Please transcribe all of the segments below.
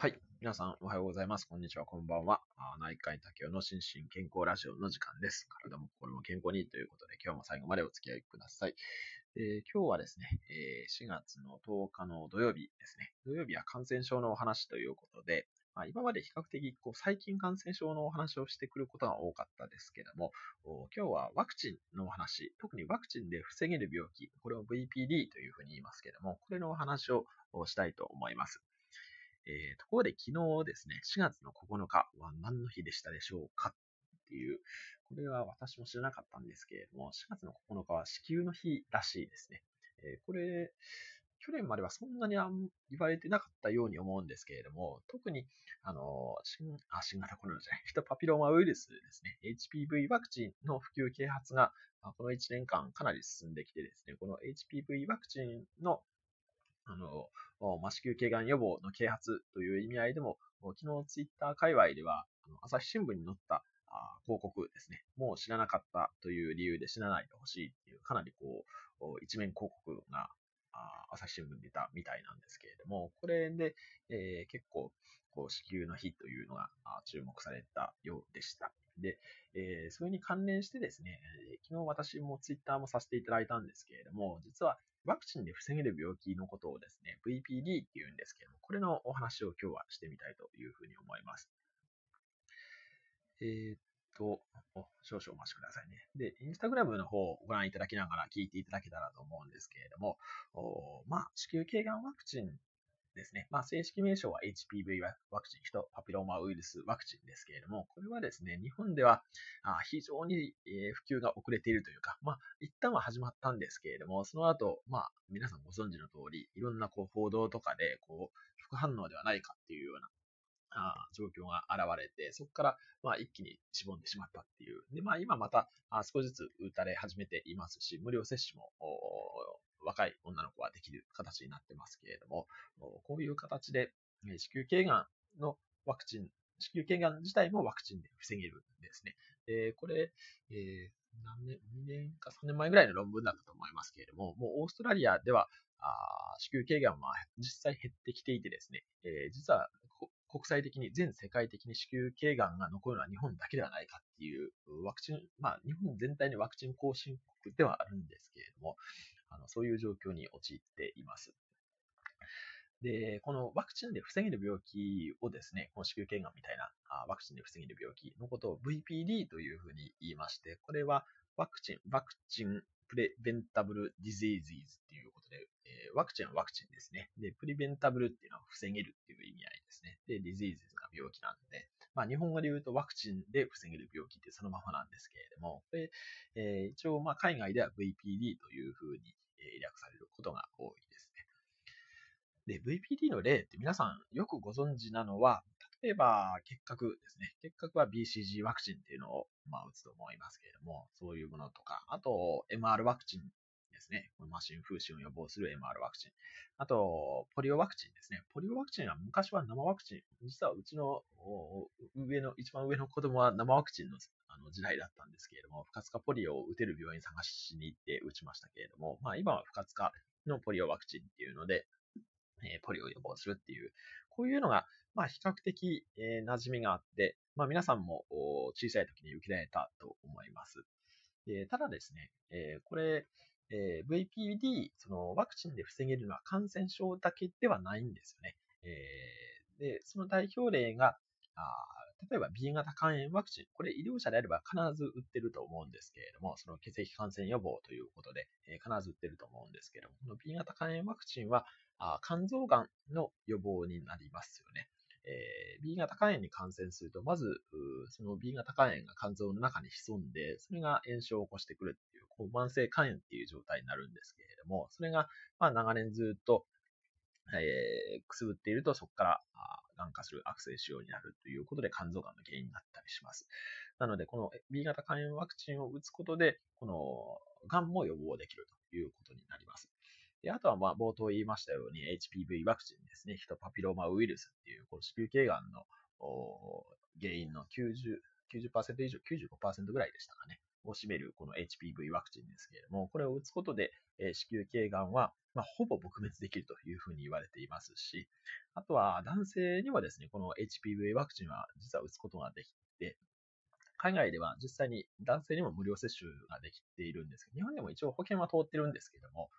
はい。皆さん、おはようございます。こんにちは、こんばんは。内科医竹雄の心身健康ラジオの時間です。体も心も健康にということで、今日も最後までお付き合いください。えー今日はですね、えー4月の10日の土曜日ですね。土曜日は感染症のお話ということで、まあ、今まで比較的こう最近感染症のお話をしてくることが多かったですけども、今日はワクチンのお話、特にワクチンで防げる病気、これを VPD というふうに言いますけども、これのお話をしたいと思います。えーところで昨日ですね、4月の9日は何の日でしたでしょうかっていう、これは私も知らなかったんですけれども、4月の9日は子宮の日らしいですね。えーこれ、去年まではそんなに言われてなかったように思うんですけれども、特に、あの、新あ新型コロナじゃない、ヒトパピローマウイルスですね、HPV ワクチンの普及啓発が、この1年間かなり進んできてですね、この HPV ワクチンのあの、おまあ子宮頸がん予防の啓発という意味合いでも、お昨日ツイッター界隈では、朝日新聞に載った広告ですね、もう知らなかったという理由で死なないでほしいっていう、かなりこう、一面広告が朝日新聞出たみたいなんですけれども、これで、えー結構、こう子宮の日というのが注目されたようでした。で、えーそれに関連してですね、え昨日私もツイッターもさせていただいたんですけれども、実はワクチンで防げる病気のことをですね、VPD っていうんですけども、これのお話を今日はしてみたいというふうに思います。えーっと、少々お待ちくださいね。で、インスタグラムの方をご覧いただきながら聞いていただけたらと思うんですけれども、おまあ、子宮頸がんワクチンですね。まあ、正式名称は HPV ワクチン、ヒトパピローマウイルスワクチンですけれども、これはですね、日本では非常に普及が遅れているというか、まあ、一旦は始まったんですけれども、その後、まあ、皆さんご存知の通り、いろんなこう報道とかで、こう、副反応ではないかっていうような、あ状況が現れて、そこから、まあ、一気にしぼんでしまったっていう。で、まあ、今また、あ少しずつ打たれ始めていますし、無料接種も、若い女の子はできる形になってますけれども、こういう形で、子宮頸がんのワクチン、子宮頸がん自体もワクチンで防げるんですね。で、これ、えー何年、2年か3年前ぐらいの論文だったと思いますけれども、もうオーストラリアでは、あ子宮頸がんは実際減ってきていてですね、えー実は国際的に、全世界的に子宮頸がんが残るのは日本だけではないかっていう、ワクチン、まあ日本全体にワクチン後進国ではあるんですけれども、あのそういう状況に陥っています。で、このワクチンで防げる病気をですね、この子宮頸がんみたいなあワクチンで防げる病気のことを VPD というふうに言いまして、これはワクチン、ワクチンプレベンタブルディゼーズっていうことで、えーワクチンはワクチンですね。で、プリベンタブルっていうのは防げるっていう意味合いですね。で、ディゼーズが病気なんで、まあ日本語で言うとワクチンで防げる病気ってそのままなんですけれども、これ、えー一応まあ海外では VPD というふうに、え略されることが多いですね。で、VPD の例って皆さんよくご存知なのは、例えば結核ですね。結核は BCG ワクチンっていうのを、まあ、打つと思いますけれども、そういうものとか、あと MR ワクチンですね。このマシン風疹を予防する MR ワクチン。あと、ポリオワクチンですね。ポリオワクチンは昔は生ワクチン。実はうちの上の、一番上の子供は生ワクチンのあの時代だったんですけれども、不活化ポリオを打てる病院探しに行って打ちましたけれども、まあ今は不活化のポリオワクチンっていうので、えポリオを予防するっていう、こういうのが、まあ比較的、えー馴染みがあって、まあ皆さんも小さい時に受けられたと思います。えただですね、えこれ、えー VPD、そのワクチンで防げるのは感染症だけではないんですよね。えーで、その代表例が、あ例えば B 型肝炎ワクチン、これ医療者であれば必ず打ってると思うんですけれども、その血液感染予防ということで、えー必ず打ってると思うんですけれども、この B 型肝炎ワクチンは、あ肝臓がんの予防になりますよね。えー B 型肝炎に感染すると、まず、その B 型肝炎が肝臓の中に潜んで、それが炎症を起こしてくるっていう、こう慢性肝炎っていう状態になるんですけれども、それが、まあ、長年ずっと、えーくすぶっていると、そこから、あー癌化する悪性腫瘍になるということで、肝臓がんの原因になったりします。なので、この B 型肝炎ワクチンを打つことで、この、癌も予防できるということになります。であとは、ま、冒頭言いましたように HPV ワクチンですね。ヒトパピローマウイルスっていう、この子宮頸がんの原因の90、90%以上、95%ぐらいでしたかね。を占めるこの HPV ワクチンですけれども、これを打つことで、え子宮頸がんは、まあ、ほぼ撲滅できるというふうに言われていますし、あとは男性にはですね、この HPV ワクチンは実は打つことができて、海外では実際に男性にも無料接種ができているんですけど、日本でも一応保険は通ってるんですけども、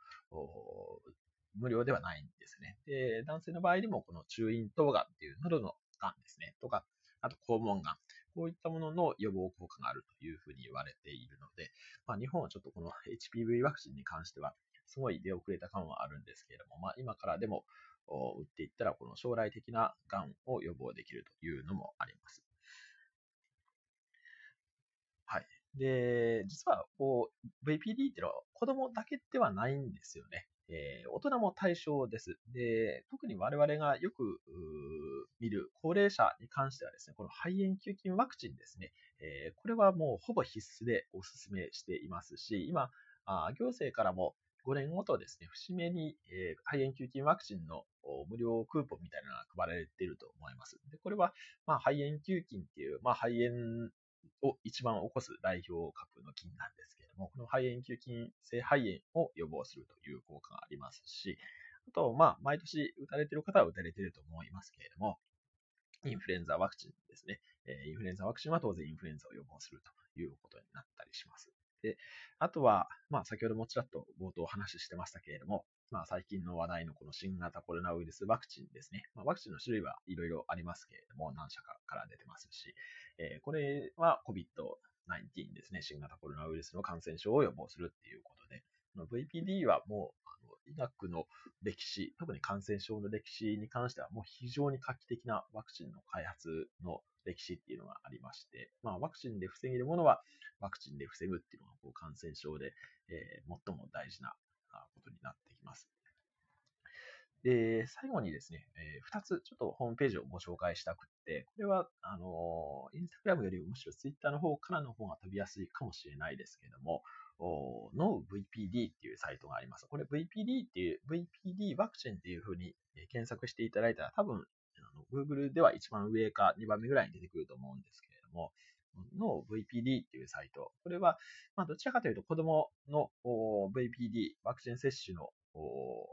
無料ではないんですね。で、男性の場合でもこの中咽頭がんっていう喉のがんですね、とか、あと肛門がん、こういったものの予防効果があるというふうに言われているので、まあ、日本はちょっとこの HPV ワクチンに関しては、すごい出遅れた感はあるんですけれども、まあ、今からでも打っていったら、この将来的ながんを予防できるというのもあります。はい。で、実は、こう、VPD っていうのは子供だけではないんですよね。えー、大人も対象です。で、特に我々がよく見る高齢者に関してはですね、この肺炎球菌ワクチンですね、えー、これはもうほぼ必須でお勧めしていますし、今、あ行政からも5年ごとですね、節目に、えー、肺炎球菌ワクチンの無料クーポンみたいなのが配られていると思います。でこれは、まあ、肺炎球菌っていう、まあ、肺炎を一番起こす代表格の菌なんですけれども、この肺炎球菌性肺炎を予防するという効果がありますし、あと、まあ、毎年打たれている方は打たれていると思いますけれども、インフルエンザワクチンですね。インフルエンザワクチンは当然インフルエンザを予防するということになったりします。で、あとは、まあ、先ほどもちらっと冒頭お話ししてましたけれども、まあ、最近の話題のこの新型コロナウイルスワクチンですね。まあ、ワクチンの種類はいろいろありますけれども、何社かから出てますし、えー、これは COVID-19 ですね。新型コロナウイルスの感染症を予防するっていうことで、VPD はもう、あの医学の歴史、特に感染症の歴史に関してはもう非常に画期的なワクチンの開発の歴史っていうのがありまして、まあ、ワクチンで防げるものはワクチンで防ぐっていうのがこう感染症で、えー、最も大事なことになってきます。で、最後にですね、えー、2つちょっとホームページをご紹介したくって、これは、あのインスタグラムよりむしろツイッターの方からの方が飛びやすいかもしれないですけれども、NoVPD っていうサイトがあります。これ VPD っていう、VPD ワクチンっていう風に検索していただいたら多分、Google では一番上か2番目ぐらいに出てくると思うんですけれども、の VPD っていうサイト。これは、まあ、どちらかというと子供の VPD、ワクチン接種の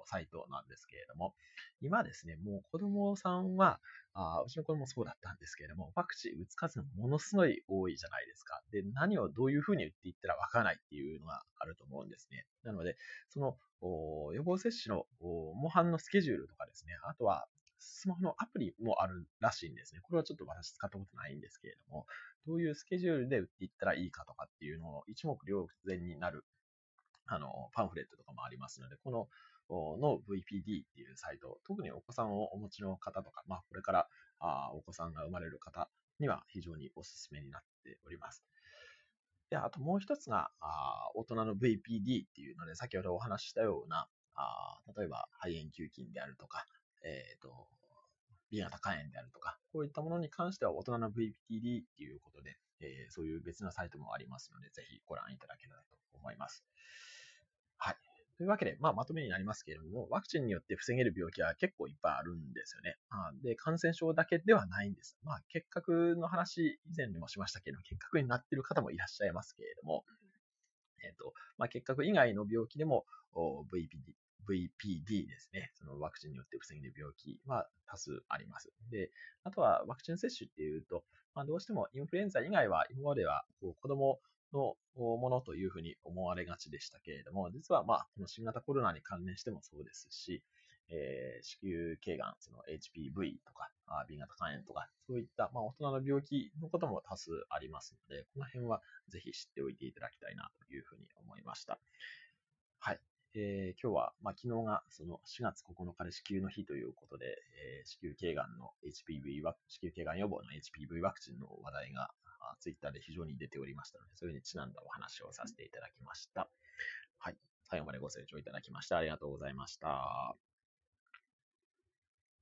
サイトなんですけれども、今ですね、もう子供さんは、あうちの子供もそうだったんですけれども、ワクチン打つ数がものすごい多いじゃないですか。で、何をどういうふうに打っていったらわからないっていうのがあると思うんですね。なので、その予防接種の模範のスケジュールとかですね、あとはスマホのアプリもあるらしいんですね。これはちょっと私使ったことないんですけれども、どういうスケジュールで打っていったらいいかとかっていうのを一目瞭然になる、あの、パンフレットとかもありますので、このの VPD っていうサイト、特にお子さんをお持ちの方とか、まあ、これからあお子さんが生まれる方には非常におすすめになっております。で、あともう一つが、あ大人の VPD っていうので、先ほどお話ししたような、あ例えば肺炎球菌であるとか、えっ、ー、と、B 型肝炎であるとか、こういったものに関しては大人の VPD っていうことで、えー、そういう別のサイトもありますので、ぜひご覧いただけたらと思います。はい。というわけで、まあ、まとめになりますけれども、ワクチンによって防げる病気は結構いっぱいあるんですよね。あ、で、感染症だけではないんです。まあ、結核の話、以前にもしましたけれども、結核になっている方もいらっしゃいますけれども、えっ、ー、と、まあ、結核以外の病気でも VPD、VPD ですね。そのワクチンによって防げる病気は多数あります。で、あとはワクチン接種っていうと、まあ、どうしてもインフルエンザ以外は今まではこう子供のものというふうに思われがちでしたけれども、実はまあ、この新型コロナに関連してもそうですし、えー、子宮頸がん、その HPV とか、B 型肝炎とか、そういった、まあ、大人の病気のことも多数ありますので、この辺はぜひ知っておいていただきたいなというふうに思いました。はい。えー、今日は、まあ、昨日がその4月9日で子宮の日ということで、えー、子宮頸がんの HPV ワ子宮頸がん予防の HPV ワクチンの話題があ、ツイッターで非常に出ておりましたので、それにちなんだお話をさせていただきました。はい。最後までご清聴いただきましてありがとうございました。